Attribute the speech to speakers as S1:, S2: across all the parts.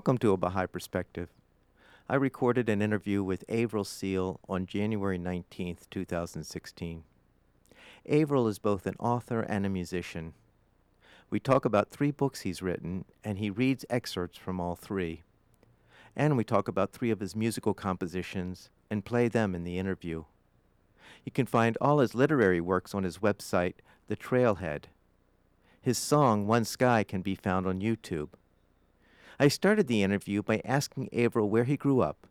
S1: Welcome to A Baha'i Perspective. I recorded an interview with Avrel Seale on January 19, 2016. Avril is both an author and a musician. We talk about three books he's written, and he reads excerpts from all three. And we talk about three of his musical compositions and play them in the interview. You can find all his literary works on his website, The Trailhead. His song, One Sky, can be found on YouTube. I started the interview by asking Avrel where he grew up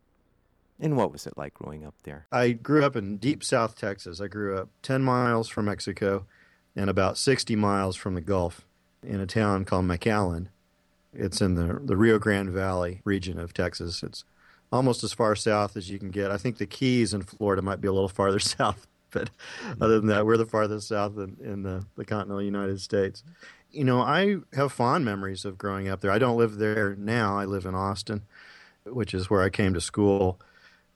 S1: and what was it like growing up there.
S2: I grew up in deep South Texas. I grew up 10 miles from Mexico and about 60 miles from the Gulf in a town called McAllen. It's in the, the Rio Grande Valley region of Texas. It's almost as far south as you can get. I think the Keys in Florida might be a little farther south, but other than that, we're the farthest south in, in the, the continental United States you know, I have fond memories of growing up there. I don't live there now. I live in Austin, which is where I came to school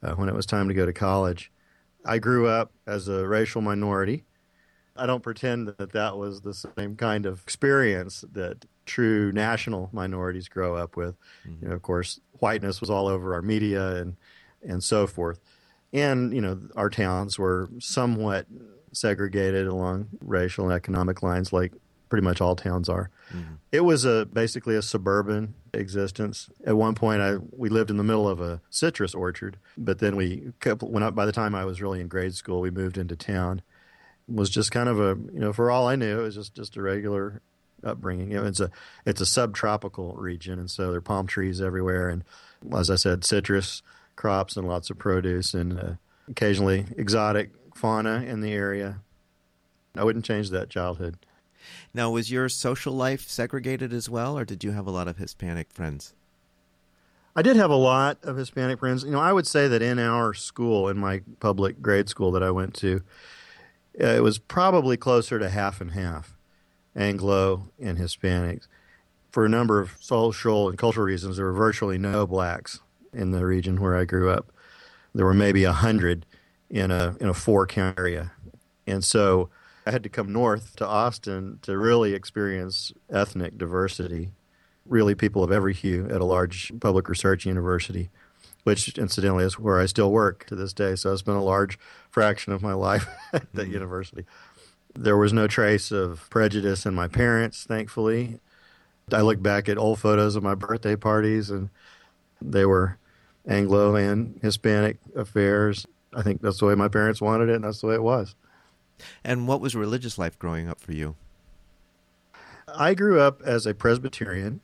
S2: uh, when it was time to go to college. I grew up as a racial minority. I don't pretend that that was the same kind of experience that true national minorities grow up with. Mm-hmm. You know, of course, whiteness was all over our media and and so forth. And you know, our towns were somewhat segregated along racial and economic lines, like pretty much all towns are. Mm-hmm. It was a basically a suburban existence. At one point, I we lived in the middle of a citrus orchard, but then we kept, when I, by the time I was really in grade school, we moved into town. It was just kind of a you know for all I knew, it was just just a regular upbringing. You know, it's a it's a subtropical region, and so there are palm trees everywhere, and as I said, citrus crops and lots of produce, and uh, occasionally exotic fauna in the area. I wouldn't change that childhood.
S1: Now, was your social life segregated as well, or did you have a lot of Hispanic friends?
S2: I did have a lot of Hispanic friends. You know, I would say that in our school, in my public grade school that I went to, uh, it was probably closer to half and half Anglo and Hispanics. For a number of social and cultural reasons, there were virtually no blacks in the region where I grew up. There were maybe a hundred in a in a four county area, and so I had to come north to Austin to really experience ethnic diversity, really people of every hue at a large public research university, which incidentally is where I still work to this day. So I spent a large fraction of my life at that mm-hmm. university. There was no trace of prejudice in my parents, thankfully. I look back at old photos of my birthday parties, and they were Anglo and Hispanic affairs. I think that's the way my parents wanted it, and that's the way it was.
S1: And what was religious life growing up for you?
S2: I grew up as a Presbyterian.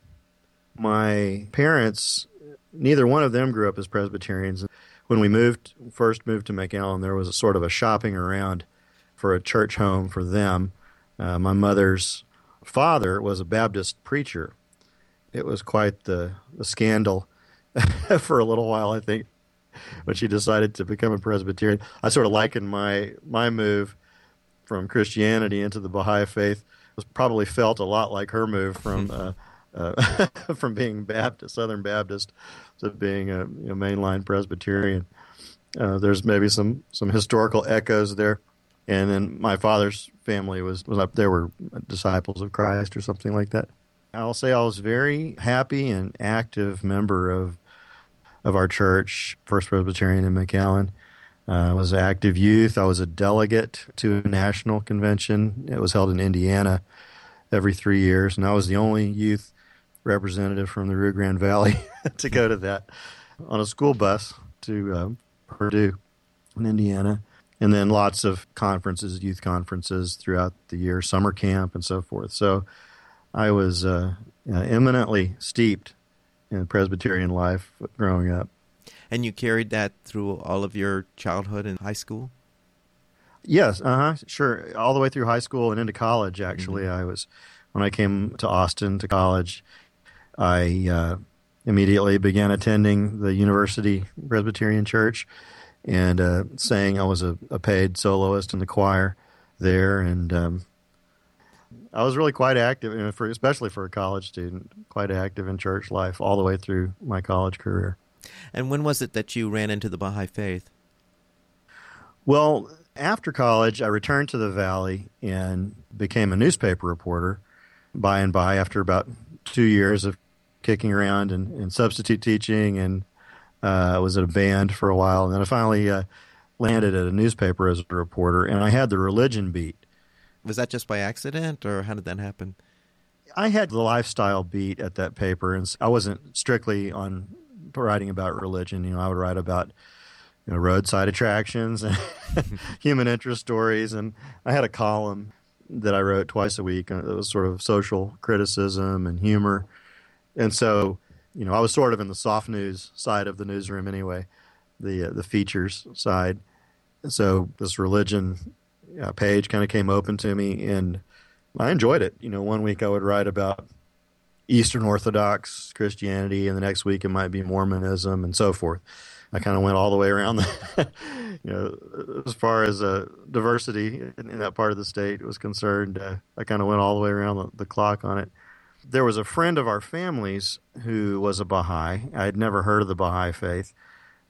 S2: My parents, neither one of them grew up as Presbyterians. When we moved, first moved to McAllen, there was a sort of a shopping around for a church home for them. Uh, my mother's father was a Baptist preacher. It was quite the, the scandal for a little while, I think, when she decided to become a Presbyterian. I sort of likened my my move from Christianity into the Baha'i faith was probably felt a lot like her move from uh, uh, from being Baptist, Southern Baptist, to being a you know, mainline Presbyterian. Uh, there's maybe some some historical echoes there, and then my father's family was was up. There were disciples of Christ or something like that. I'll say I was very happy and active member of of our church, First Presbyterian in McAllen. Uh, I was active youth. I was a delegate to a national convention. It was held in Indiana every three years, and I was the only youth representative from the Rio Grande Valley to go to that on a school bus to uh, Purdue in Indiana. And then lots of conferences, youth conferences throughout the year, summer camp, and so forth. So I was uh, eminently steeped in Presbyterian life growing up.
S1: And you carried that through all of your childhood and high school?
S2: Yes, uh huh, sure. All the way through high school and into college, actually. Mm-hmm. I was, when I came to Austin to college, I uh, immediately began attending the University Presbyterian Church and uh, sang. I was a, a, paid soloist in the choir there, and um, I was really quite active, you know, for, especially for a college student, quite active in church life all the way through my college career.
S1: And when was it that you ran into the Baha'i faith?
S2: Well, after college, I returned to the Valley and became a newspaper reporter by and by after about two years of kicking around and, and substitute teaching and uh, was at a band for a while. And then I finally uh, landed at a newspaper as a reporter, and I had the religion beat.
S1: Was that just by accident, or how did that happen?
S2: I had the lifestyle beat at that paper, and I wasn't strictly on writing about religion. You know, I would write about you know, roadside attractions and human interest stories, and I had a column that I wrote twice a week. It was sort of social criticism and humor, and so you know, I was sort of in the soft news side of the newsroom anyway, the uh, the features side. So this religion uh, page kind of came open to me, and I enjoyed it. You know, one week I would write about Eastern Orthodox Christianity, and the next week it might be Mormonism and so forth. I kind of went all the way around the, you know, as far as uh, diversity in, in, that part of the state was concerned. Uh, I kind of went all the way around the, the clock on it there was a friend of our family's who was a Baha'i. I had never heard of the Baha'i faith,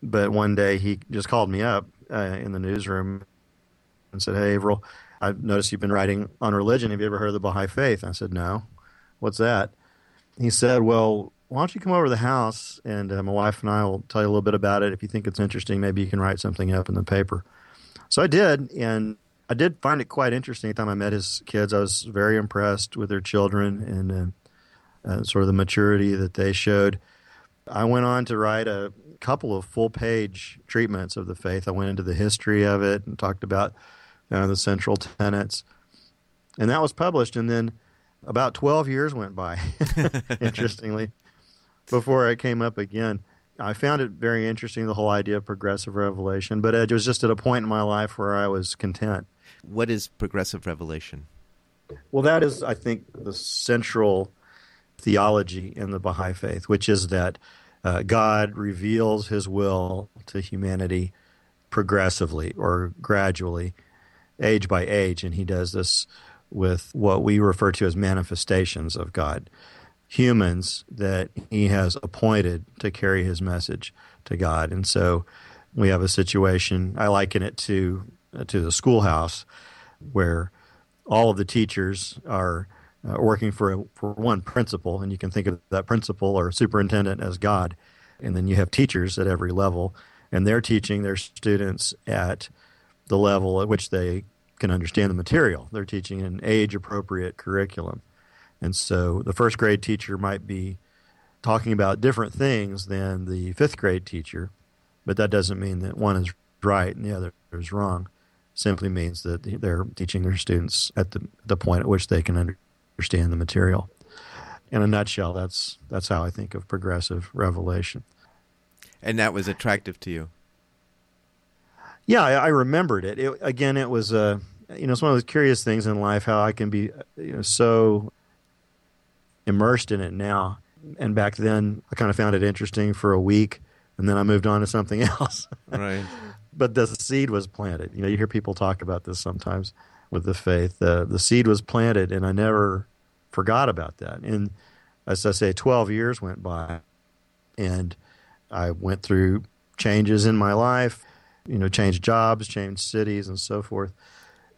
S2: but one day he just called me up uh, in the newsroom and said, "Hey, Avrel, I've noticed you've been writing on religion. Have you ever heard of the Baha'i faith?" I said, "No. What's that?" He said, "Well, why don't you come over to the house and uh, my wife and I will tell you a little bit about it. If you think it's interesting, maybe you can write something up in the paper." So I did, and I did find it quite interesting. The time I met his kids, I was very impressed with their children and. Uh, uh, sort of the maturity that they showed. I went on to write a couple of full page treatments of the faith. I went into the history of it and talked about uh, the central tenets. And that was published. And then about 12 years went by, interestingly, before I came up again. I found it very interesting, the whole idea of progressive revelation, but it was just at a point in my life where I was content.
S1: What is progressive revelation?
S2: Well, that is, I think, the central theology in the Baha'i faith, which is that uh, God reveals his will to humanity progressively or gradually, age by age, and he does this with what we refer to as manifestations of God. Humans that he has appointed to carry his message to God. And so we have a situation, I liken it to, uh, to the schoolhouse, where all of the teachers are uh, working for a, for one principal, and you can think of that principal or superintendent as God, and then you have teachers at every level, and they're teaching their students at the level at which they can understand the material. They're teaching an age appropriate curriculum, and so the first grade teacher might be talking about different things than the fifth grade teacher, but that doesn't mean that one is right and the other is wrong. simply means that they're teaching their students at the, the point at which they can understand the material. In a nutshell, that's that's how I think of progressive revelation.
S1: And that was attractive to you.
S2: Yeah, I, I remembered it. it. Again, it was a you know it's one of those curious things in life how I can be you know so immersed in it now. And back then, I kind of found it interesting for a week, and then I moved on to something else.
S1: Right.
S2: but the seed was planted. You know, you hear people talk about this sometimes with the faith. The the seed was planted, and I never forgot about that. And as I say, 12 years went by, and I went through changes in my life, you know, changed jobs, changed cities, and so forth.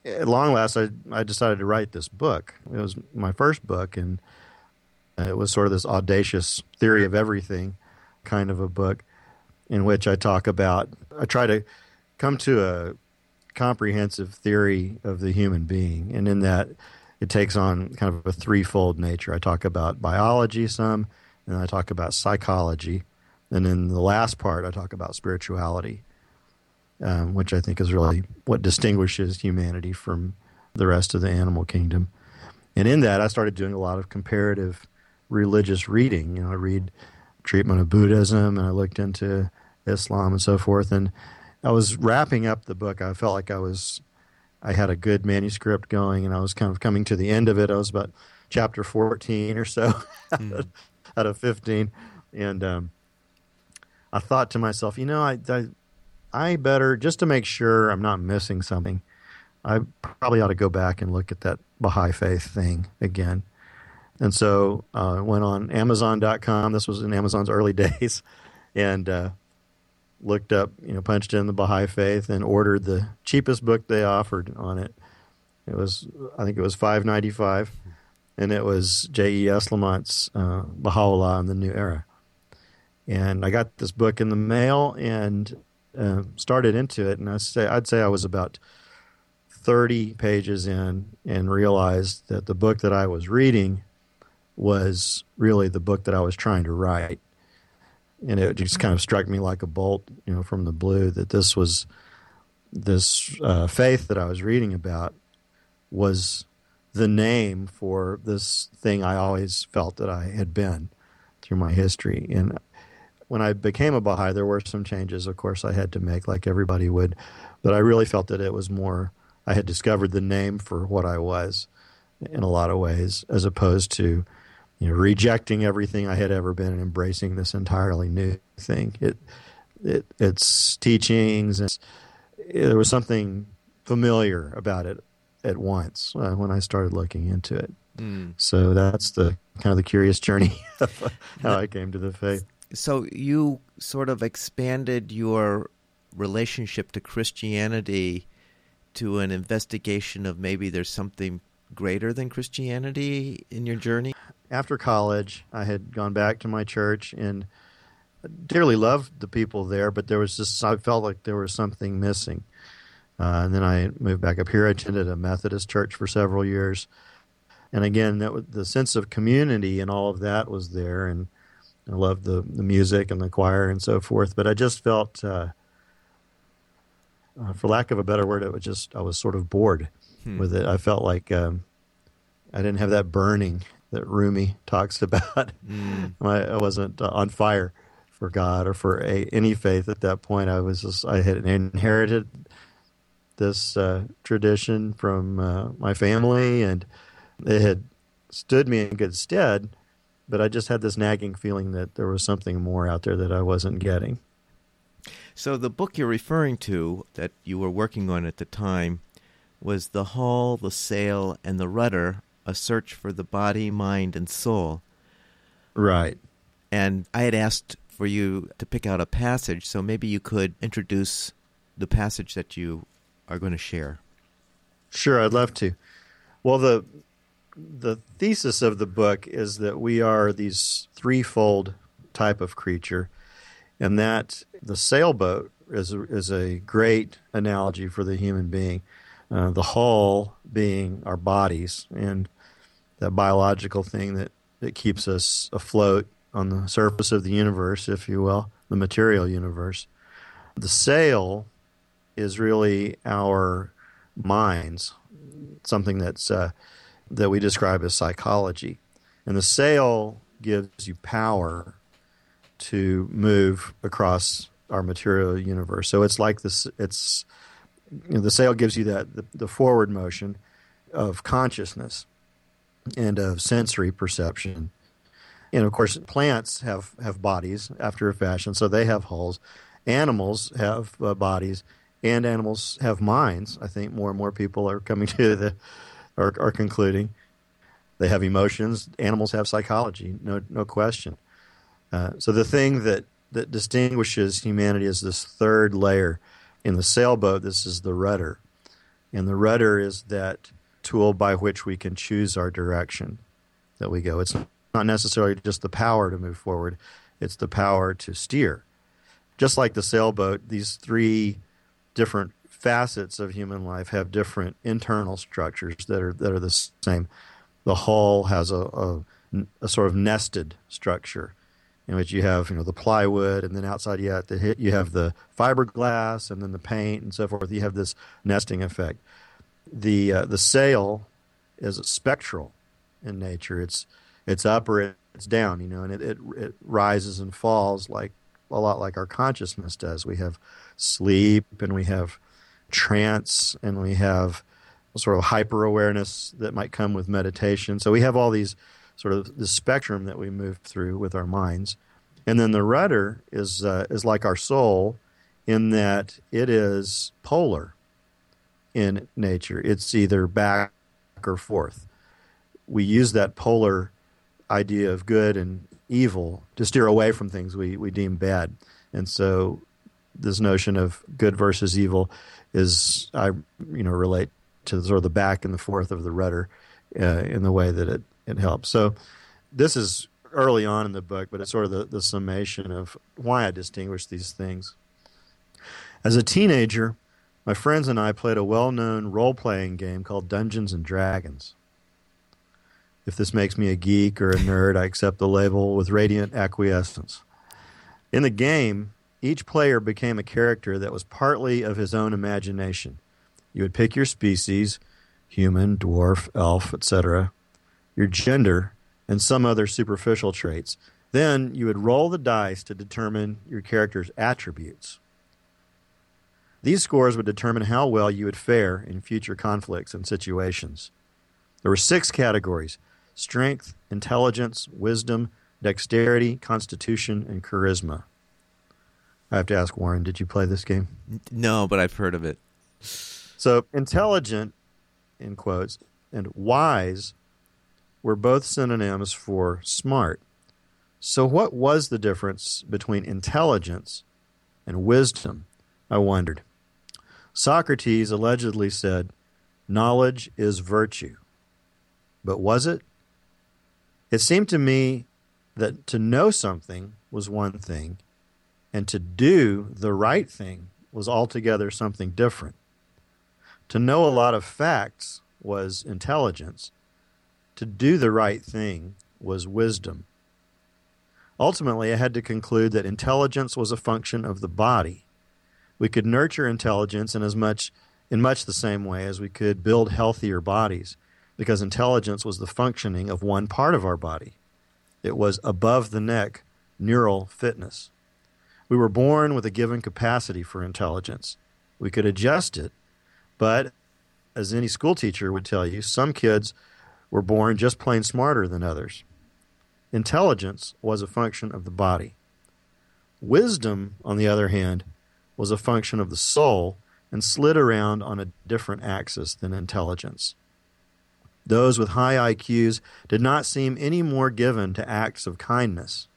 S2: At long last, I, I decided to write this book. It was my first book, and it was sort of this audacious theory of everything kind of a book in which I talk about, I try to come to a comprehensive theory of the human being. And in that, it takes on kind of a threefold nature. I talk about biology some, and I talk about psychology, and in the last part, I talk about spirituality, um, which I think is really what distinguishes humanity from the rest of the animal kingdom. And in that, I started doing a lot of comparative religious reading. You know, I read treatment of Buddhism, and I looked into Islam and so forth. And I was wrapping up the book. I felt like I was I had a good manuscript going, and I was kind of coming to the end of it. I was about chapter 14 or so mm. out of 15. and um, I thought to myself, you know, I, I I better just to make sure I'm not missing something. I probably ought to go back and look at that Baha'i Faith thing again. And so I uh, went on Amazon.com. This was in Amazon's early days, and uh, looked up, you know, punched in the Baha'i Faith and ordered the cheapest book they offered on it. It was, I think it was five ninety five, and it was J. E. Esslemont's uh, Baha'u'llah in the New Era. And I got this book in the mail and uh, started into it, and I say I'd say I was about 30 pages in and realized that the book that I was reading was really the book that I was trying to write. And it just kind of struck me like a bolt, you know, from the blue that this was this uh, faith that I was reading about was the name for this thing I always felt that I had been through my history. And when I became a Baha'i, there were some changes, of course, I had to make, like everybody would. But I really felt that it was more I had discovered the name for what I was in a lot of ways, as opposed to you know rejecting everything I had ever been and embracing this entirely new thing. It, it its teachings and there was something familiar about it at once uh, when I started looking into it. Mm. So that's the kind of the curious journey of how I came to the faith.
S1: So you sort of expanded your relationship to Christianity to an investigation of maybe there's something greater than Christianity in your journey?
S2: After college, I had gone back to my church and dearly loved the people there, but there was just, I felt like there was something missing. Uh, and then I moved back up here. I attended a Methodist church for several years. And again, that was, the sense of community and all of that was there. And I loved the, the music and the choir and so forth. But I just felt, uh, uh, for lack of a better word, it was just I was sort of bored hmm. with it. I felt like um, I didn't have that burning that Rumi talks about. Mm. I, I, wasn't uh, on fire for God or for a, any faith at that point. I was just I had inherited this uh, tradition from uh, my family, and it had stood me in good stead. But I just had this nagging feeling that there was something more out there that I wasn't getting.
S1: So the book you're referring to that you were working on at the time was The Hull, the Sail, and the Rudder, a search for the body, mind, and soul.
S2: Right.
S1: And I had asked for you to pick out a passage, so maybe you could introduce the passage that you are going to share.
S2: Sure, I'd love to. Well, the the thesis of the book is that we are these threefold type of creature and that the sailboat is a, is a great analogy for the human being. Uh, the hull being our bodies and that biological thing that, that keeps us afloat on the surface of the universe, if you will, the material universe. The sail is really our minds, something that's uh, that we describe as psychology, and the sail gives you power to move across our material universe. So it's like this. It's you know, the sail gives you that the, the, forward motion of consciousness and of sensory perception. And of course, plants have have bodies after a fashion, so they have hulls. Animals have uh, bodies, and animals have minds. I think more and more people are coming to the are, are concluding they have emotions. Animals have psychology, no no question. Uh, so the thing that, that distinguishes humanity is this third layer. In the sailboat, this is the rudder. And the rudder is that tool by which we can choose our direction that we go. It's not necessarily just the power to move forward, it's the power to steer. Just like the sailboat, these three different facets of human life have different internal structures that are that are the same. The hull has a, a, a sort of nested structure in which you have you know the plywood and then outside you have the you have the fiberglass and then the paint and so forth. You have this nesting effect. The uh, the sail is spectral in nature. It's it's up or it's down, you know, and it, it it rises and falls like a lot like our consciousness does. We have sleep and we have trance and we have sort of hyper awareness that might come with meditation. So we have all these sort of the spectrum that we move through with our minds. And then the rudder is uh, is like our soul, in that it is polar in nature. It's either back or forth. We use that polar idea of good and evil to steer away from things we, we deem bad. And so this notion of good versus evil is I you know relate to sort of the back and the forth of the rudder uh, in the way that it, it helps. So this is early on in the book, but it's sort of the, the summation of why I distinguish these things. As a teenager, my friends and I played a well known role playing game called Dungeons and Dragons. If this makes me a geek or a nerd, I accept the label with radiant acquiescence. In the game, each player became a character that was partly of his own imagination. You would pick your species human, dwarf, elf, etc., your gender, and some other superficial traits. Then you would roll the dice to determine your character's attributes. These scores would determine how well you would fare in future conflicts and situations. There were six categories strength, intelligence, wisdom, dexterity, constitution, and charisma. I have to ask Warren, did you play this game?
S1: No, but I've heard of it.
S2: So, intelligent, in quotes, and wise were both synonyms for smart. So, what was the difference between intelligence and wisdom? I wondered. Socrates allegedly said, Knowledge is virtue. But was it? It seemed to me that to know something was one thing, and to do the right thing was altogether something different. To know a lot of facts was intelligence, to do the right thing was wisdom. Ultimately, I had to conclude that intelligence was a function of the body we could nurture intelligence in as much in much the same way as we could build healthier bodies because intelligence was the functioning of one part of our body. It was above the neck neural fitness. We were born with a given capacity for intelligence. We could adjust it, but as any school teacher would tell you, some kids were born just plain smarter than others. Intelligence was a function of the body. Wisdom, on the other hand, was a function of the soul and slid around on a different axis than intelligence. Those with high IQs did not seem any more given to acts of kindness.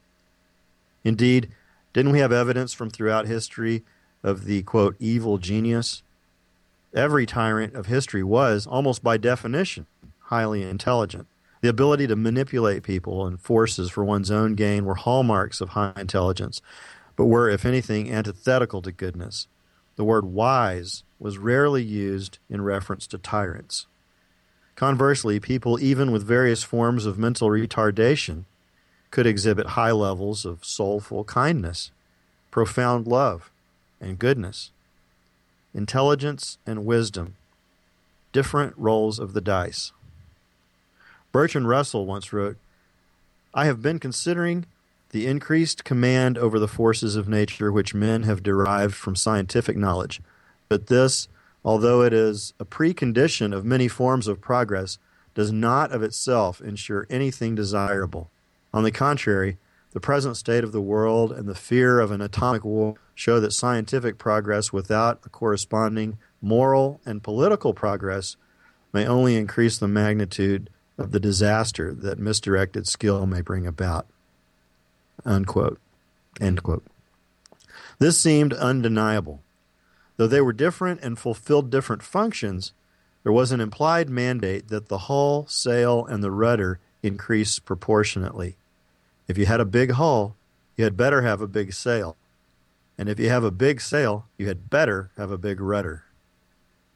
S2: Indeed, didn't we have evidence from throughout history of the quote evil genius? Every tyrant of history was, almost by definition, highly intelligent. The ability to manipulate people and forces for one's own gain were hallmarks of high intelligence, but were, if anything, antithetical to goodness. The word wise was rarely used in reference to tyrants. Conversely, people, even with various forms of mental retardation, could exhibit high levels of soulful kindness, profound love, and goodness. Intelligence and wisdom, different rolls of the dice. Bertrand Russell once wrote, I have been considering the increased command over the forces of nature which men have derived from scientific knowledge. But this, although it is a precondition of many forms of progress, does not of itself ensure anything desirable. On the contrary, the present state of the world and the fear of an atomic war show that scientific progress without a corresponding moral and political progress may only increase the magnitude of the disaster that misdirected skill may bring about. Unquote. End quote. This seemed undeniable. Though they were different and fulfilled different functions, there was an implied mandate that the hull, sail, and the rudder increase proportionately. If you had a big hull, you had better have a big sail. And if you have a big sail, you had better have a big rudder,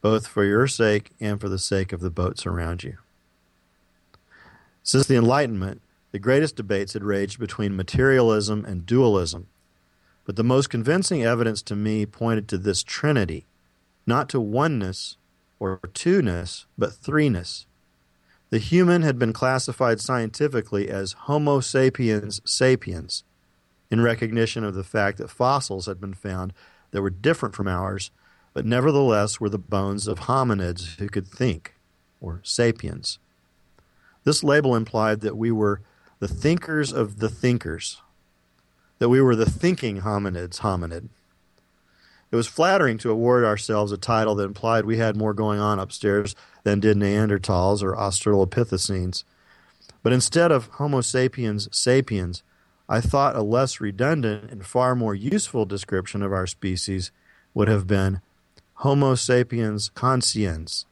S2: both for your sake and for the sake of the boats around you. Since the Enlightenment, the greatest debates had raged between materialism and dualism. But the most convincing evidence to me pointed to this trinity, not to oneness or two-ness, but threeness. The human had been classified scientifically as Homo sapiens sapiens, in recognition of the fact that fossils had been found that were different from ours, but nevertheless were the bones of hominids who could think, or sapiens. This label implied that we were the thinkers of the thinkers. that we were the thinking hominids hominid. It was flattering to award ourselves a title that implied we had more going on upstairs than did Neanderthals or Australopithecines. But instead of Homo sapiens sapiens, I thought a less redundant and far more useful description of our species would have been Homo sapiens consciens,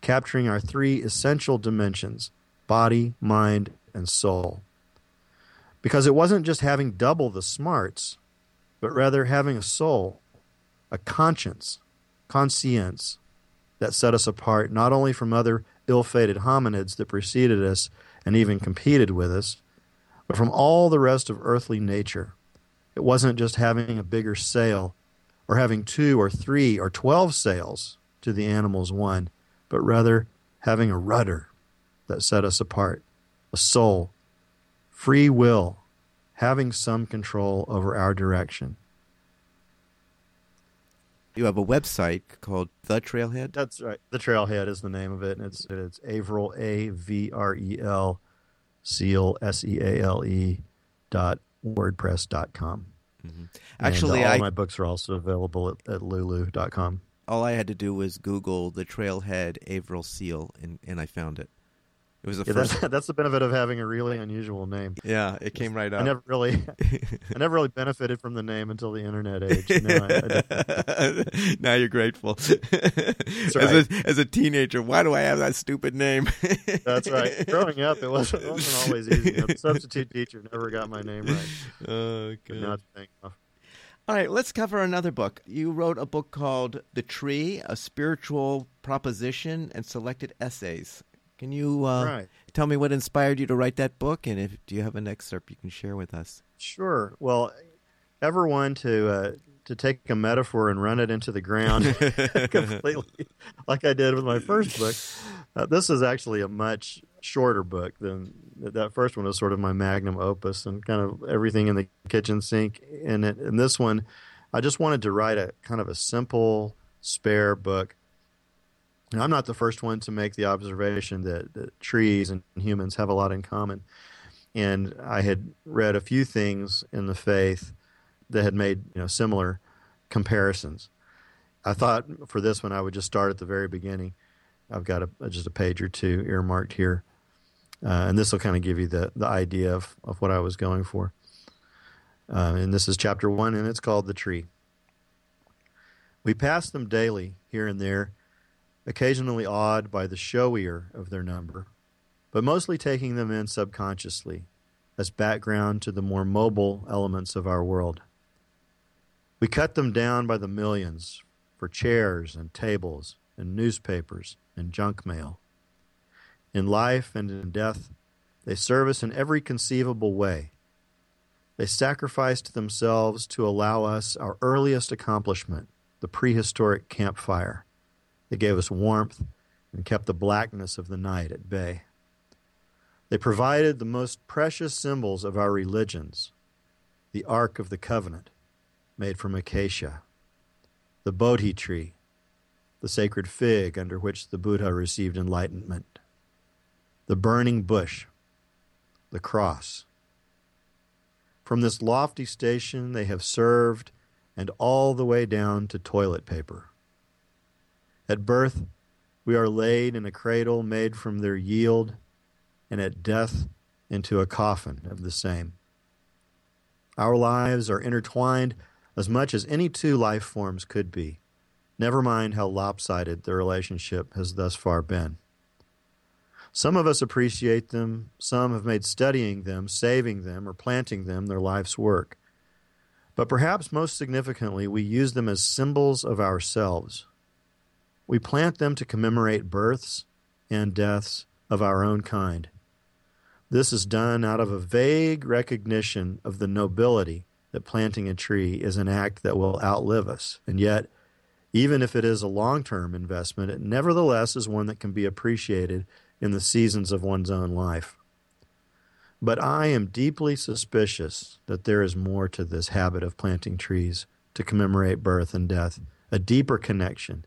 S2: capturing our three essential dimensions body, mind, and soul. Because it wasn't just having double the smarts, but rather having a soul, a conscience, conscience, that set us apart not only from other ill fated hominids that preceded us and even competed with us, but from all the rest of earthly nature. It wasn't just having a bigger sail or having two or three or twelve sails to the animal's one, but rather having a rudder that set us apart, a soul, free will, having some control over our direction.
S1: You have a website called The Trailhead?
S2: That's right. The Trailhead is the name of it. And it's it's Avrel A V R E L Seale S E A L E dot WordPress dot com.
S1: Mm-hmm.
S2: Actually,
S1: all
S2: I, my books are also available at, at Lulu dot com.
S1: All I had to do was Google the Trailhead Avrel Seale, and, and I found it. It was the
S2: yeah,
S1: first.
S2: That's, that's, the benefit of having a really unusual name.
S1: Yeah, it came right up.
S2: I never really, I never really benefited from the name until the internet age. Now, I,
S1: I now you're grateful. Right.
S2: As,
S1: a, as a teenager, why do I have that stupid name?
S2: that's right. Growing up, it wasn't, it wasn't always easy. The substitute teacher never got my name right.
S1: Oh,
S2: good. Now it's off.
S1: All right, let's cover another book. You wrote a book called The Tree, a spiritual proposition and selected essays. Can you uh,
S2: right.
S1: tell me what inspired you to write that book, and if do you have an excerpt you can share with us?
S2: Sure. Well, ever one to uh, to take a metaphor and run it into the ground completely, like I did with my first book. Uh, this is actually a much shorter book than that first one was sort of my magnum opus and kind of everything in the kitchen sink And in. This one, I just wanted to write a kind of a simple, spare book and I'm not the first one to make the observation that, that, trees and humans have a lot in common. And I had read a few things in the faith that had made you know similar comparisons. I thought for this one I would just start at the very beginning. I've got a, just a page or two earmarked here, uh, and this will kind of give you the, the idea of, of what I was going for. Uh, and this is chapter one, and it's called The Tree. We pass them daily here and there occasionally awed by the showier of their number, but mostly taking them in subconsciously as background to the more mobile elements of our world. We cut them down by the millions for chairs and tables and newspapers and junk mail. In life and in death, they serve us in every conceivable way. They sacrificed themselves to allow us our earliest accomplishment, the prehistoric campfire. They gave us warmth and kept the blackness of the night at bay. They provided the most precious symbols of our religions the Ark of the Covenant, made from acacia, the Bodhi tree, the sacred fig under which the Buddha received enlightenment, the burning bush, the cross. From this lofty station they have served, and all the way down to toilet paper. At birth, we are laid in a cradle made from their yield, and at death, into a coffin of the same. Our lives are intertwined as much as any two life forms could be. Never mind how lopsided the relationship has thus far been. Some of us appreciate them, some have made studying them, saving them, or planting them their life's work. But perhaps most significantly, we use them as symbols of ourselves. We plant them to commemorate births and deaths of our own kind. This is done out of a vague recognition of the nobility that planting a tree is an act that will outlive us. And yet, even if it is a long term investment, it nevertheless is one that can be appreciated in the seasons of one's own life. But I am deeply suspicious that there is more to this habit of planting trees to commemorate birth and death, a deeper connection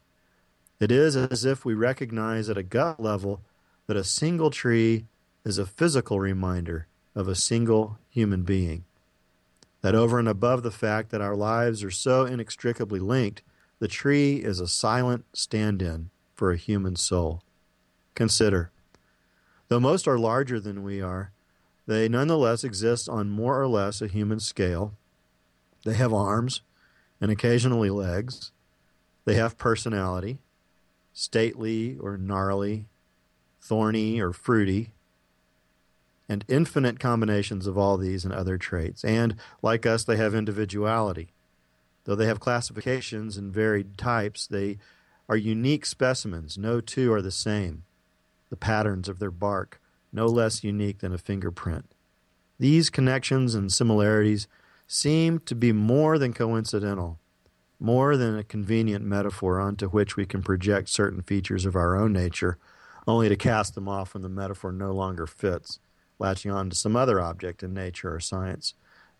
S2: it is as if we recognize at a gut level that a single tree is a physical reminder of a single human being. That over and above the fact that our lives are so inextricably linked, the tree is a silent stand in for a human soul. Consider though most are larger than we are, they nonetheless exist on more or less a human scale. They have arms and occasionally legs. They have personality, stately or gnarly, thorny or fruity, and infinite combinations of all these and other traits. And, like us, they have individuality. Though they have classifications and varied types, they are unique specimens. No two are the same. The patterns of their bark, no less unique than a fingerprint. These connections and similarities seem to be more than coincidental, more than a convenient metaphor onto which we can project certain features of our own nature, only to cast them off when the metaphor no longer fits, latching on to some other object in nature or science.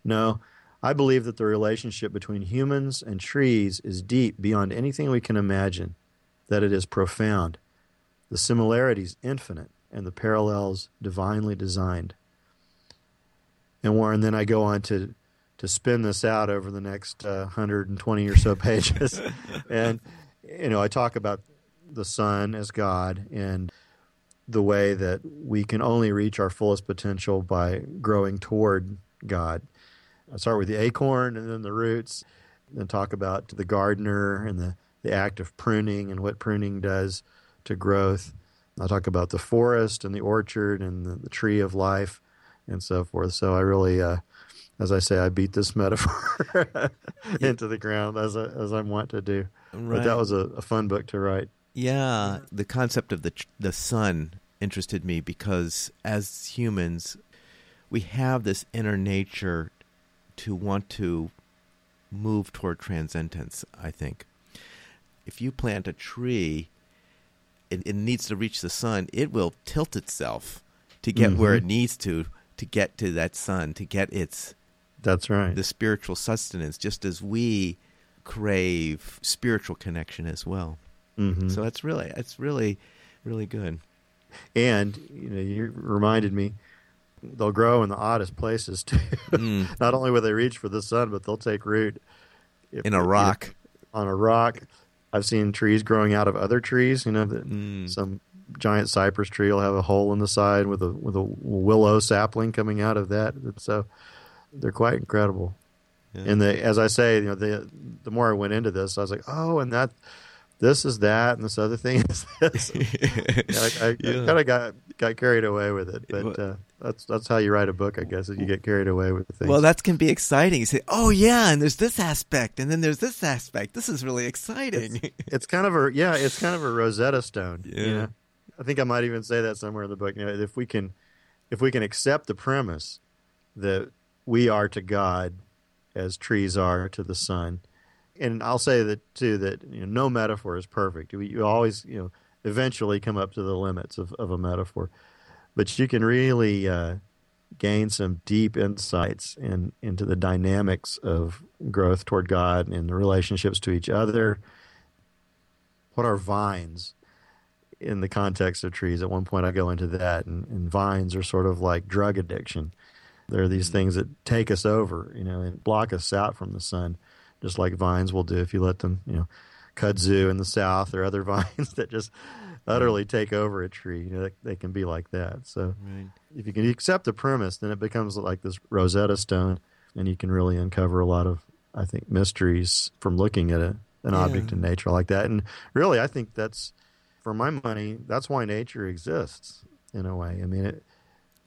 S2: No, I believe that the relationship between humans and trees is deep beyond anything we can imagine, that it is profound, the similarities infinite, and the parallels divinely designed. And Warren, then I go on to to spin this out over the next uh, 120 or so pages, and you know I talk about the sun as God and the way that we can only reach our fullest potential by growing toward God. I start with the acorn and then the roots, and talk about the gardener and the, the act of pruning and what pruning does to growth. I'll talk about the forest and the orchard and the, the tree of life and so forth. So I really, uh, as I say, I beat this metaphor into the ground as I, as I want to do. Right. But that was a, a, fun book to write.
S1: Yeah, the concept of the the sun interested me because as humans, we have this inner nature to want to move toward transcendence. I think if you plant a tree it, it needs to reach the sun, it will tilt itself to get mm-hmm. where it needs to to get to that sun, to get its
S2: that's right
S1: the spiritual sustenance, just as we crave spiritual connection as well. Mm-hmm. So that's really it's really really good.
S2: And you know, you reminded me they'll grow in the oddest places too. Mm. Not only will they reach for the sun, but they'll take root
S1: if, in a rock.
S2: on a rock. I've seen trees growing out of other trees. You know, that mm. some giant cypress tree will have a hole in the side with a with a willow sapling coming out of that. So they're quite incredible. Yeah. And the, as I say, you know, the the more I went into this, I was like, oh, and that this is that, and this other thing is this. I, I, yeah. I kind of got got carried away with it, but uh, that's that's how you write a book, I guess. Is you get carried away with things.
S1: Well, that can be exciting. You say, "Oh yeah," and there's this aspect, and then there's this aspect. This is really exciting.
S2: It's, it's kind of a yeah, it's kind of a Rosetta Stone. Yeah. You know? I think I might even say that somewhere in the book. You know, if we can, if we can accept the premise that we are to God as trees are to the sun, and I'll say that too that you know, no metaphor is perfect. We, you always you know eventually come up to the limits of, of a metaphor, but you can really uh, gain some deep insights in, into the dynamics of growth toward God and the relationships to each other. What are vines in the context of trees? At one point, I go into that, and, and vines are sort of like drug addiction. There are these things that take us over, you know, and block us out from the sun just like vines will do if you let them, you know, kudzu in the south or other vines that just utterly take over a tree. You know, they, they can be like that. So right. if you can accept the premise, then it becomes like this Rosetta Stone, and you can really uncover a lot of, I think, mysteries from looking at a, an yeah. object in nature like that. And really, I think that's, for my money, that's why nature exists in a way. I mean, it,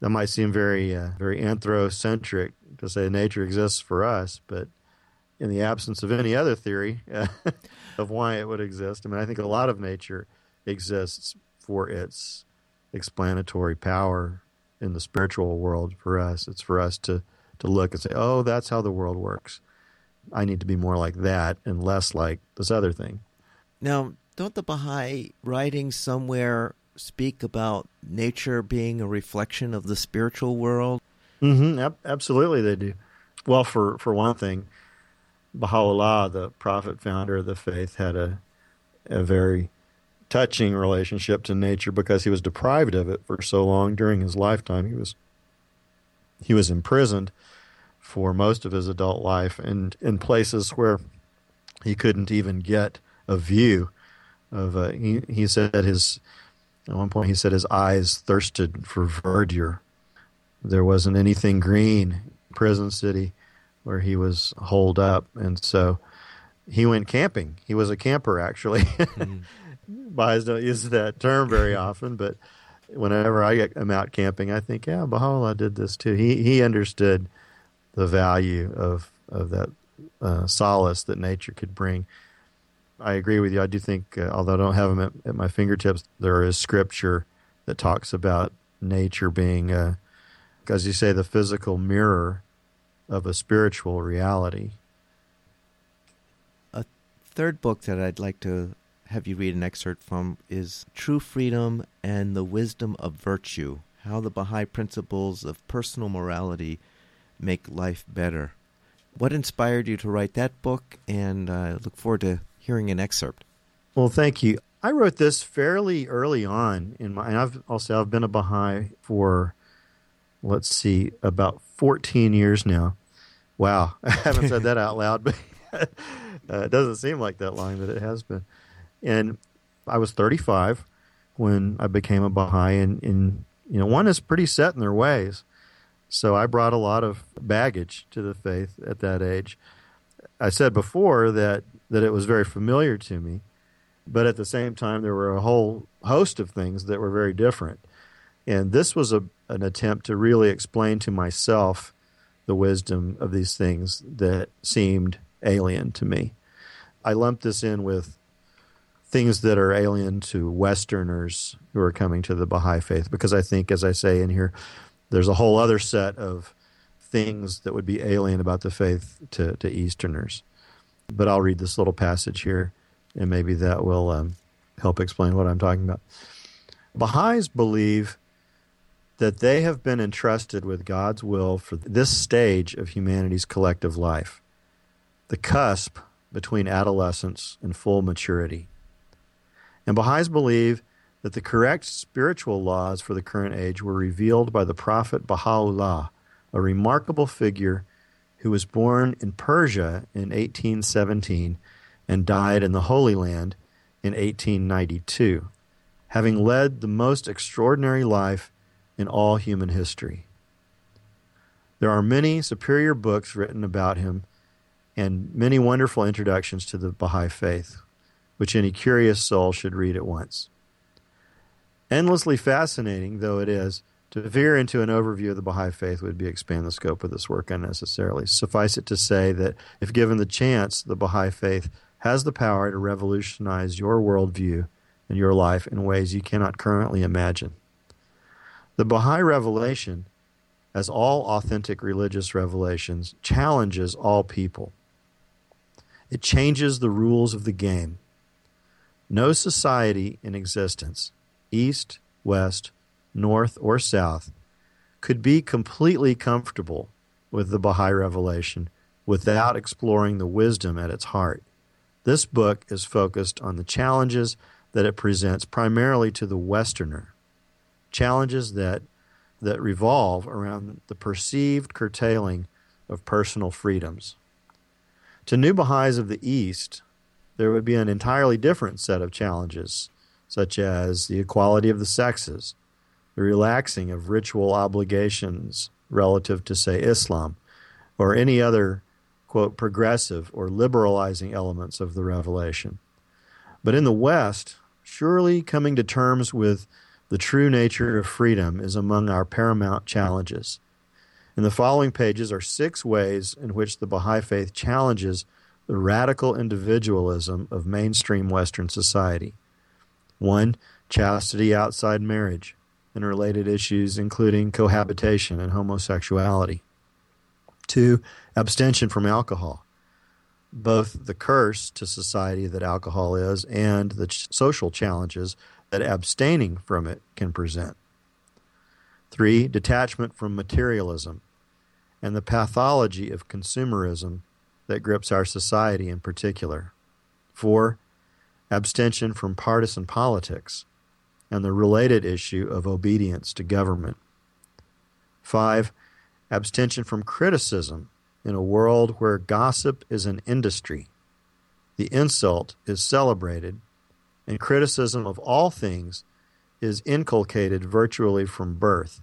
S2: that might seem very, uh, very anthrocentric to say nature exists for us, but in the absence of any other theory uh, of why it would exist. I mean, I think a lot of nature exists for its explanatory power in the spiritual world for us. It's for us to, to look and say, oh, that's how the world works. I need to be more like that and less like this other thing.
S1: Now, don't the Baha'i writings somewhere speak about nature being a reflection of the spiritual world?
S2: Mm-hmm. Ab- absolutely, they do. Well, for, for one thing, Baha'u'llah, the prophet founder of the faith, had a, a very touching relationship to nature because he was deprived of it for so long during his lifetime. He was he was imprisoned for most of his adult life and in places where he couldn't even get a view of uh, he he said his at one point he said his eyes thirsted for verdure. There wasn't anything green prison city where he was holed up. And so he went camping. He was a camper actually. Mm-hmm. Baha'is don't use that term very often but whenever I am out camping I think yeah Baha'u'llah did this too. He he understood the value of of that uh, solace that nature could bring. I agree with you. I do think, uh, although I don't have them at, at, my fingertips, there is scripture that talks about nature being, uh, as you say, the physical mirror of a spiritual reality.
S1: A third book that I'd like to have you read an excerpt from is True Freedom and the Wisdom of Virtue How the Baha'i Principles of Personal Morality Make Life Better. What inspired you to write that book? And I uh, look forward to hearing an excerpt.
S2: Well, thank you. I wrote this fairly early on in my. And I've also I've been a Baha'i for, let's see, about 14 years now. Wow, I haven't said that out loud, but uh, it doesn't seem like that long, but it has been. And I was 35 when I became a Baha'i, and, and you know, one is pretty set in their ways. So I brought a lot of baggage to the faith at that age. I said before that, that it was very familiar to me, but at the same time, there were a whole host of things that were very different. And this was a, an attempt to really explain to myself the wisdom of these things that seemed alien to me. I lumped this in with things that are alien to Westerners who are coming to the Baha'i faith because I think, as I say in here, there's a whole other set of things that would be alien about the faith to, to Easterners. But I'll read this little passage here, and maybe that will um, help explain what I'm talking about. Baha'is believe that they have been entrusted with God's will for this stage of humanity's collective life, the cusp between adolescence and full maturity. And Baha'is believe that the correct spiritual laws for the current age were revealed by the prophet Baha'u'llah, a remarkable figure who was born in Persia in 1817 and died in the Holy Land in 1892, having led the most extraordinary life in all human history. There are many superior books written about him and many wonderful introductions to the Baha'i faith, which any curious soul should read at once. Endlessly fascinating though it is, to veer into an overview of the Baha'i faith would be expand the scope of this work unnecessarily. Suffice it to say that if given the chance, the Baha'i faith has the power to revolutionize your worldview and your life in ways you cannot currently imagine. The Baha'i revelation, as all authentic religious revelations, challenges all people. It changes the rules of the game. No society in existence east, west, north, or south, could be completely comfortable with the Baha'i revelation without exploring the wisdom at its heart. This book is focused on the challenges that it presents primarily to the Westerner, challenges that, that revolve around the perceived curtailing of personal freedoms. To new Baha'is of the East, there would be an entirely different set of challenges such as the equality of the sexes, the relaxing of ritual obligations relative to, say, Islam, or any other, quote, progressive or liberalizing elements of the revelation. But in the West, surely coming to terms with the true nature of freedom is among our paramount challenges. In the following pages are six ways in which the Baha'i Faith challenges the radical individualism of mainstream Western society. One, chastity outside marriage and related issues, including cohabitation and homosexuality. Two, abstention from alcohol, both the curse to society that alcohol is and the ch- social challenges that abstaining from it can present. Three, detachment from materialism and the pathology of consumerism that grips our society in particular. Four, abstention from partisan politics, and the related issue of obedience to government. 5. Abstention from criticism in a world where gossip is an industry, the insult is celebrated, and criticism of all things is inculcated virtually from birth.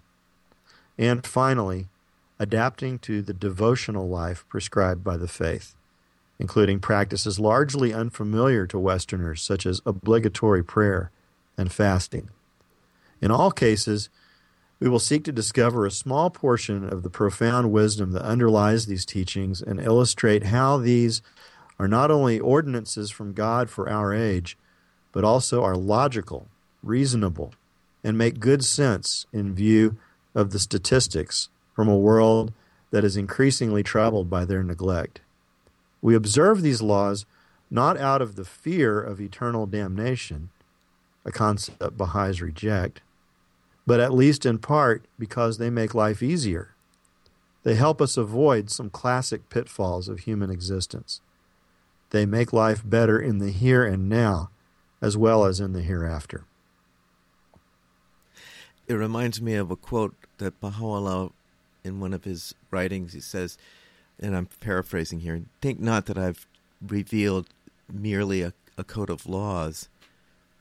S2: And finally, adapting to the devotional life prescribed by the faith, including practices largely unfamiliar to Westerners, such as obligatory prayer and fasting. In all cases, we will seek to discover a small portion of the profound wisdom that underlies these teachings and illustrate how these are not only ordinances from God for our age, but also are logical, reasonable, and make good sense in view of the statistics from a world that is increasingly troubled by their neglect. We observe these laws not out of the fear of eternal damnation, a concept Baha'is reject, but at least in part because they make life easier. They help us avoid some classic pitfalls of human existence. They make life better in the here and now, as well as in the hereafter.
S1: It reminds me of a quote that Baha'u'llah, in one of his writings, he says, and I'm paraphrasing here think not that I've revealed merely a, a code of laws,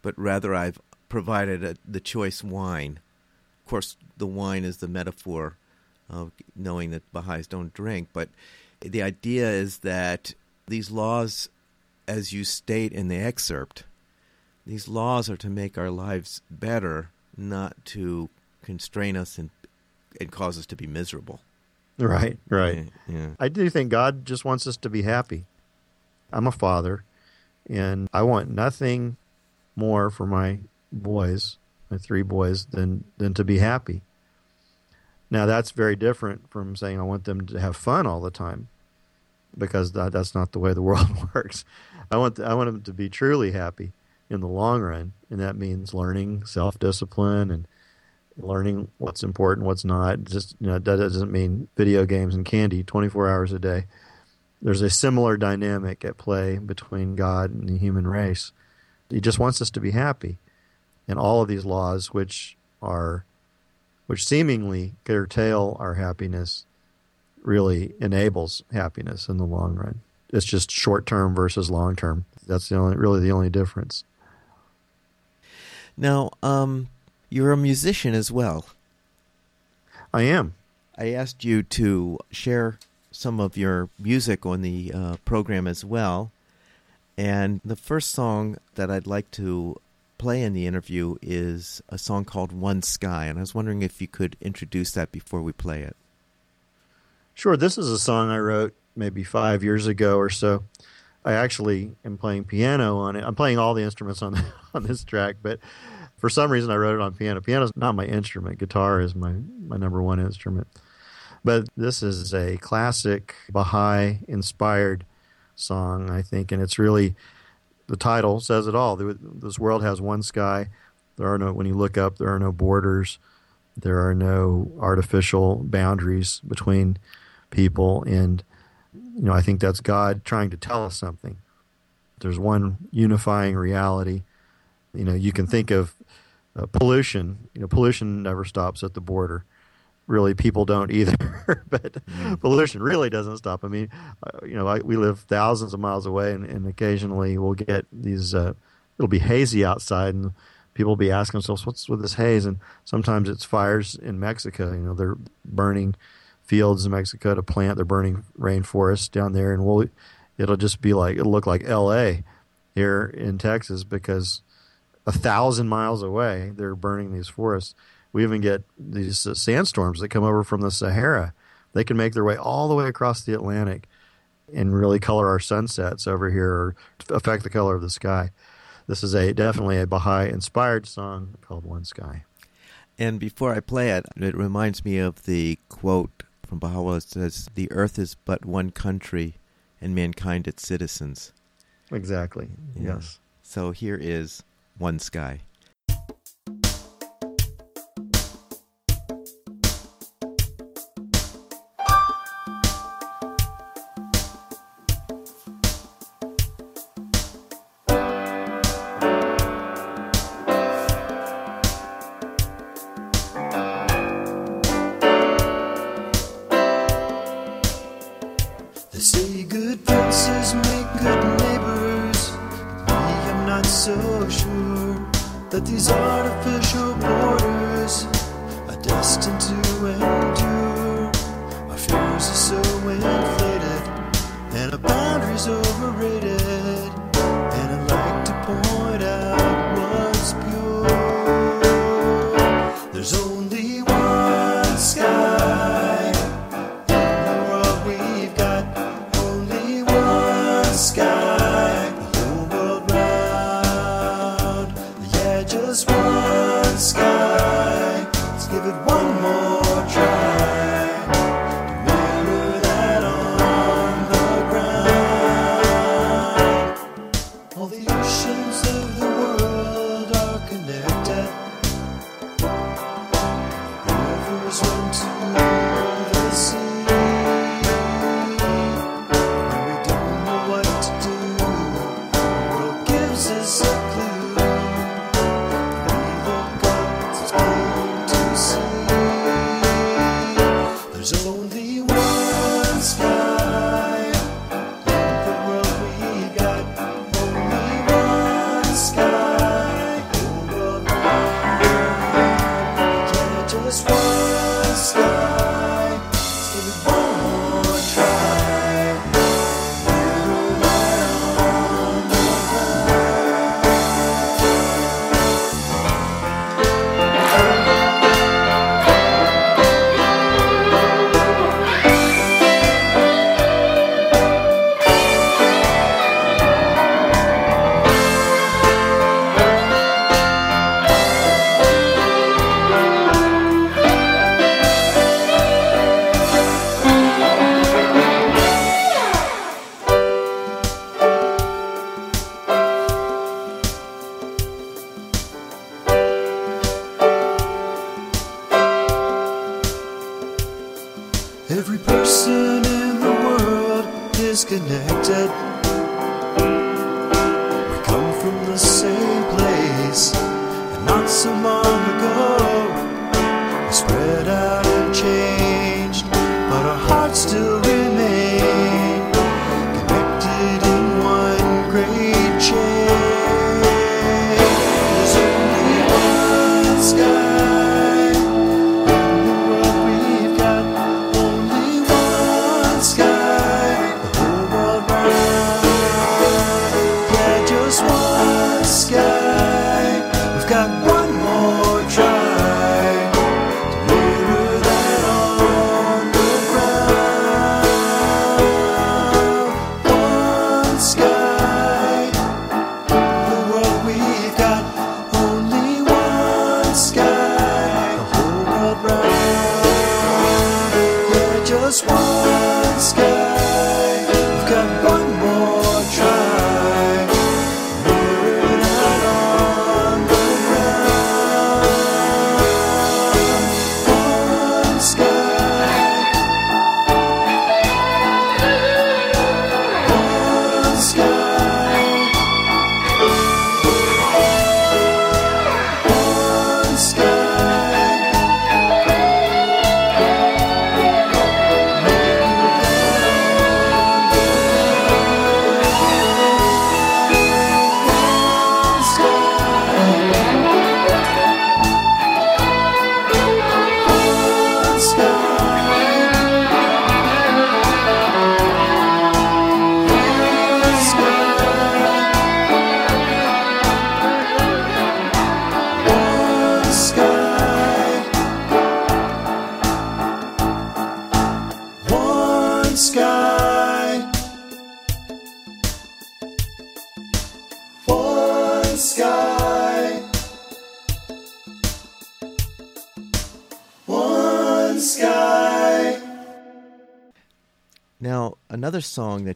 S1: but rather I've provided a, the choice wine. Of course, the wine is the metaphor of knowing that Baha'is don't drink, but the idea is that these laws, as you state in the excerpt, these laws are to make our lives better, not to constrain us and and cause us to be miserable.
S2: Right, right.
S1: Yeah, yeah.
S2: I do think God just wants us to be happy. I'm a father, and I want nothing more for my boys, my three boys, than than to be happy. Now that's very different from saying I want them to have fun all the time, because that, that's not the way the world works. I want I want them to be truly happy in the long run, and that means learning self discipline and learning what's important, what's not. Just you know, that doesn't mean video games and candy 24 hours a day. There's a similar dynamic at play between God and the human race. He just wants us to be happy, and all of these laws, which are, which seemingly curtail our happiness, really enables happiness in the long run. It's just short term versus long term. That's the only, really the only difference.
S1: Now, um, you're a musician as well.
S2: I am.
S1: I asked you to share some of your music on the uh, program as well. And the first song that I'd like to play in the interview is a song called One Sky. And I was wondering if you could introduce that before we play it.
S2: Sure. This is a song I wrote maybe five years ago or so. I actually am playing piano on it. I'm playing all the instruments on on this track, but for some reason I wrote it on piano. Piano's not my instrument. Guitar is my my number one instrument. But this is a classic Baha'i inspired song, I think, and it's really the title says it all. This world has one sky. There are no when you look up, there are no borders. There are no artificial boundaries between people and you know, I think that's God trying to tell us something. There's one unifying reality. You know, you can think of uh, pollution. You know, pollution never stops at the border. Really, people don't either. but mm. pollution really doesn't stop. I mean, uh, you know, I, we live thousands of miles away, and, and occasionally we'll get these. Uh, it'll be hazy outside, and people will be asking themselves, "What's with this haze?" And sometimes it's fires in Mexico. You know, they're burning fields in Mexico to plant. They're burning rainforests down there, and we'll, it'll just be like it'll look like L.A. here in Texas because a thousand miles away they're burning these forests. We even get these uh, sandstorms that come over from the Sahara. They can make their way all the way across the Atlantic and really color our sunsets over here or affect the color of the sky. This is a definitely a Baha'i inspired song called One Sky.
S1: And before I play it, it reminds me of the quote from Baha'u'llah that says, The earth is but one country, and mankind its citizens.
S2: Exactly.
S1: Yeah.
S2: Yes.
S1: So here is One Sky.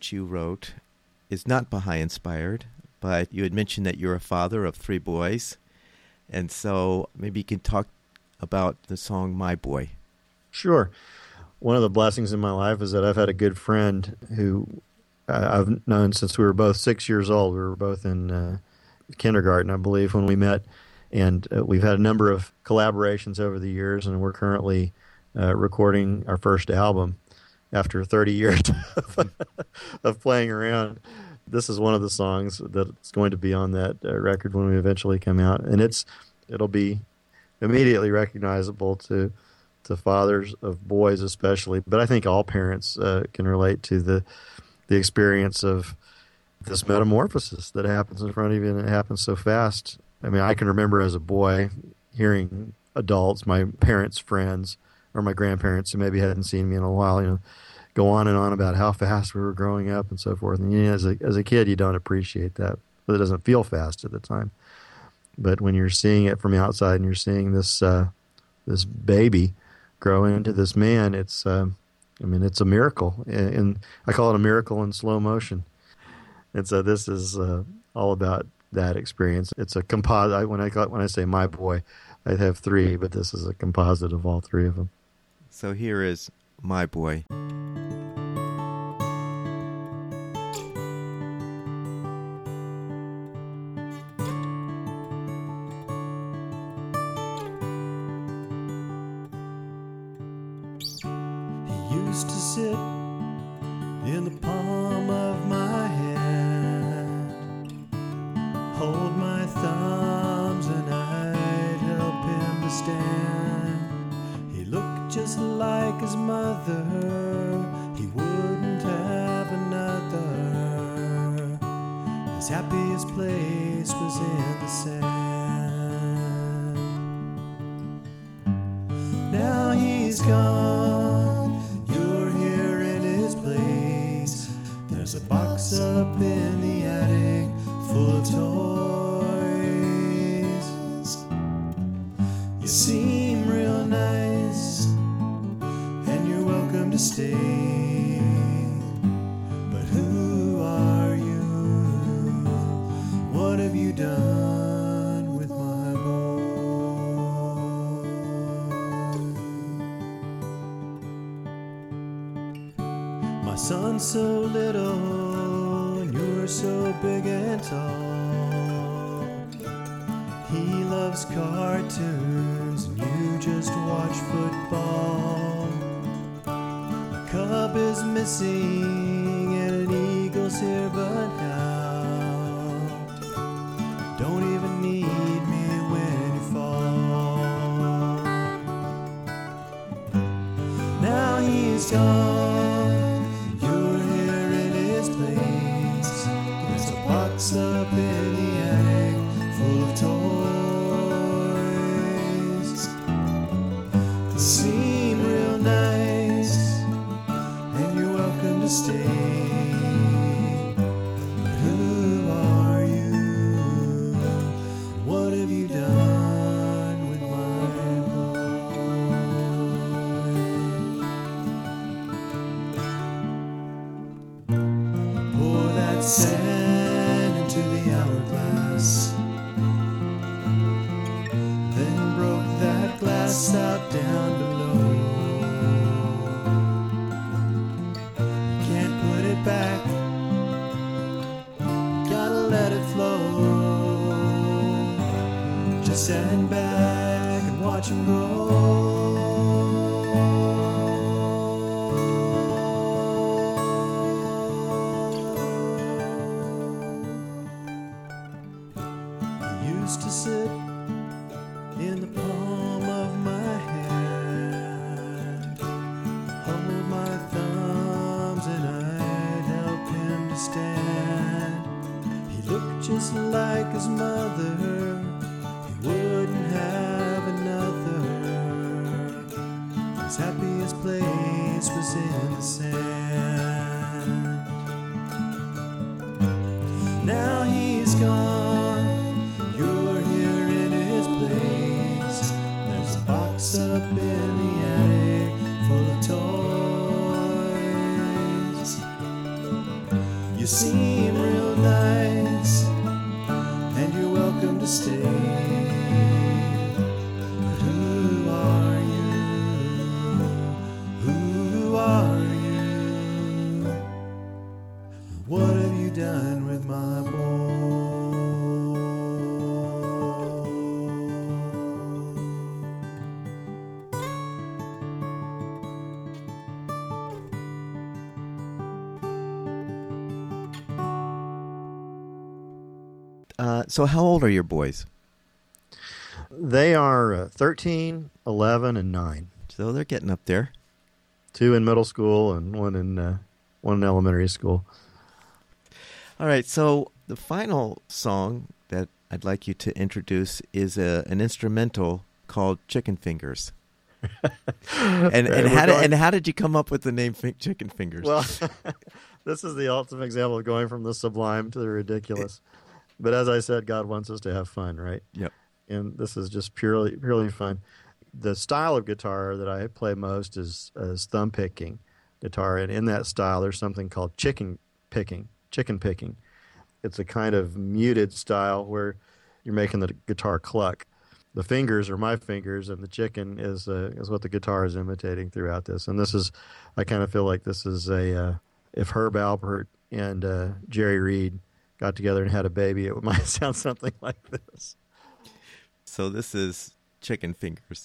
S3: that
S1: you wrote is not Baha'i inspired, but you had mentioned that you're a father of three boys. And so maybe you can talk about the song My Boy.
S2: Sure. One of the blessings in my life is that I've had a good friend who I've known since we were both six years old. We were both in uh, kindergarten, I believe, when we met. And uh, we've had a number of collaborations over the years, and we're currently uh, recording our first album after 30 years of, playing around. This is one of the songs that's going to be on that uh, record when we eventually come out, and it's it'll be immediately recognizable to to fathers of boys especially, but I think all parents uh, can relate to the the experience of this metamorphosis that happens in front of you, and it happens so fast. I mean, I can remember as a boy hearing adults, my parents' friends, or my grandparents who maybe hadn't seen me in a while, you know, go on and on about how fast we were growing up and so forth. And you know, as a as a kid, you don't appreciate that. It doesn't feel fast at the time. But when you're seeing it from the outside and you're seeing this uh, this baby grow into this man, it's uh, I mean, it's a miracle, and, I call it a miracle in slow motion. And so this is uh, all about that experience. It's a composite. When I when I say my boy, I have three, but this is a composite of all three of them.
S1: So here is My Boy.
S3: His happiest place was in the sand. Now he's gone. Glass out down
S1: so, how old are your boys?
S2: They are uh, 13, 11, and 9.
S1: So they're getting up there.
S2: Two in middle school and one in uh, one in elementary school.
S1: All right. So the final song that I'd like you to introduce is a, an instrumental called Chicken Fingers. and and
S2: we're
S1: how did,
S2: going-
S1: and how did you come up with the name Chicken Fingers?
S2: Well, this is the ultimate example of going from the sublime to the ridiculous. But as I said, God wants us to have fun, right?
S1: yep.
S2: And this is just purely purely fun. The style of guitar that I play most is, is thumb picking guitar, and in that style, there's something called chicken picking, chicken picking. It's a kind of muted style where you're making the guitar cluck. The fingers are my fingers, and the chicken is uh, is what the guitar is imitating throughout this. And this is, I kind of feel like this is a uh, if Herb Alpert and uh, Jerry Reed got together and had a baby, it might sound something like this.
S1: So this is Chicken Fingers.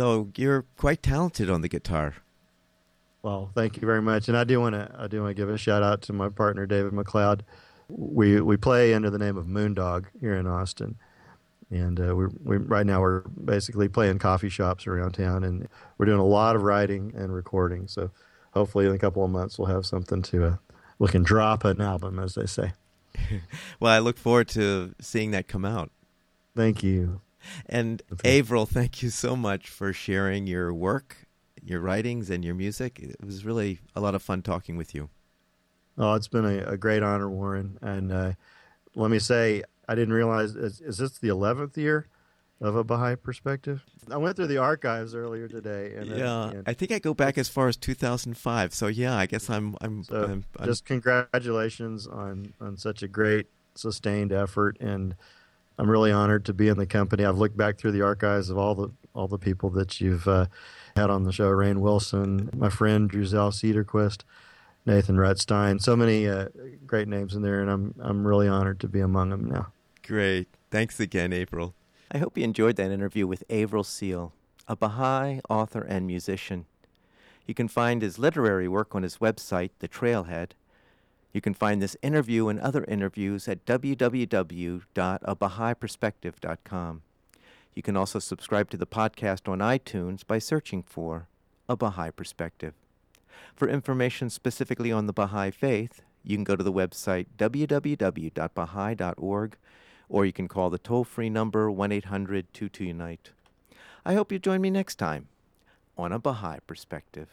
S1: So you're quite talented on the guitar.
S2: Well, thank you very much, and I do want to I do want to give a shout out to my partner David McLeod. We we play under the name of Moondog here in Austin, and uh, we we right now we're basically playing coffee shops around town, and we're doing a lot of writing and recording. So hopefully in a couple of months we'll have something to uh, we can drop an album, as they say.
S1: Well, I look forward to seeing that come out.
S2: Thank you.
S1: And
S2: Okay.
S1: Avrel, thank you so much for sharing your work, your writings, and your music. It was really a lot of fun talking with you.
S2: Oh, it's been a, a great honor, Warren. And uh, let me say, I didn't realize is, is this the eleventh year of a Baha'i perspective? I went through the archives earlier today, and uh,
S1: yeah,
S2: and
S1: I think I go back as far as 2005. So yeah, I guess I'm I'm,
S2: so
S1: I'm, I'm
S2: just congratulations on on such a great sustained effort, and I'm really honored to be in the company. I've looked back through the archives of all the all the people that you've uh, had on the show: Rainn Wilson, my friend Druzelle Cederquist. Nathan Rutstein, so many uh, great names in there, and I'm I'm really honored to be among them now.
S1: great. Thanks again, Avrel.
S4: I hope you enjoyed that interview with Avrel Seale, a Baha'i author and musician. You can find his literary work on his website, The Trailhead. You can find this interview and other interviews at www.abahaiperspective.com. You can also subscribe to the podcast on iTunes by searching for A Baha'i Perspective. For information specifically on the Baha'i Faith, you can go to the website www.baha'i.org
S1: or you can call the toll free number 1 800 22 Unite. I hope you join me next time on A Baha'i Perspective.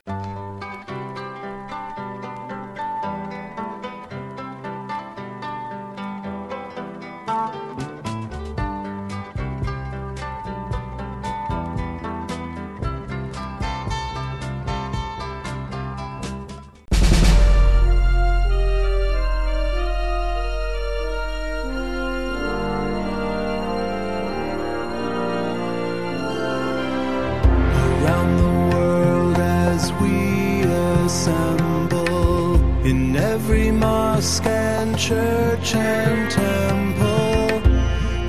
S3: every mosque and church and temple,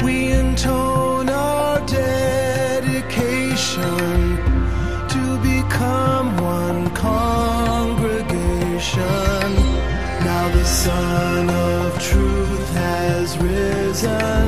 S3: we intone our dedication to become one congregation. Now the Sun of Truth has risen.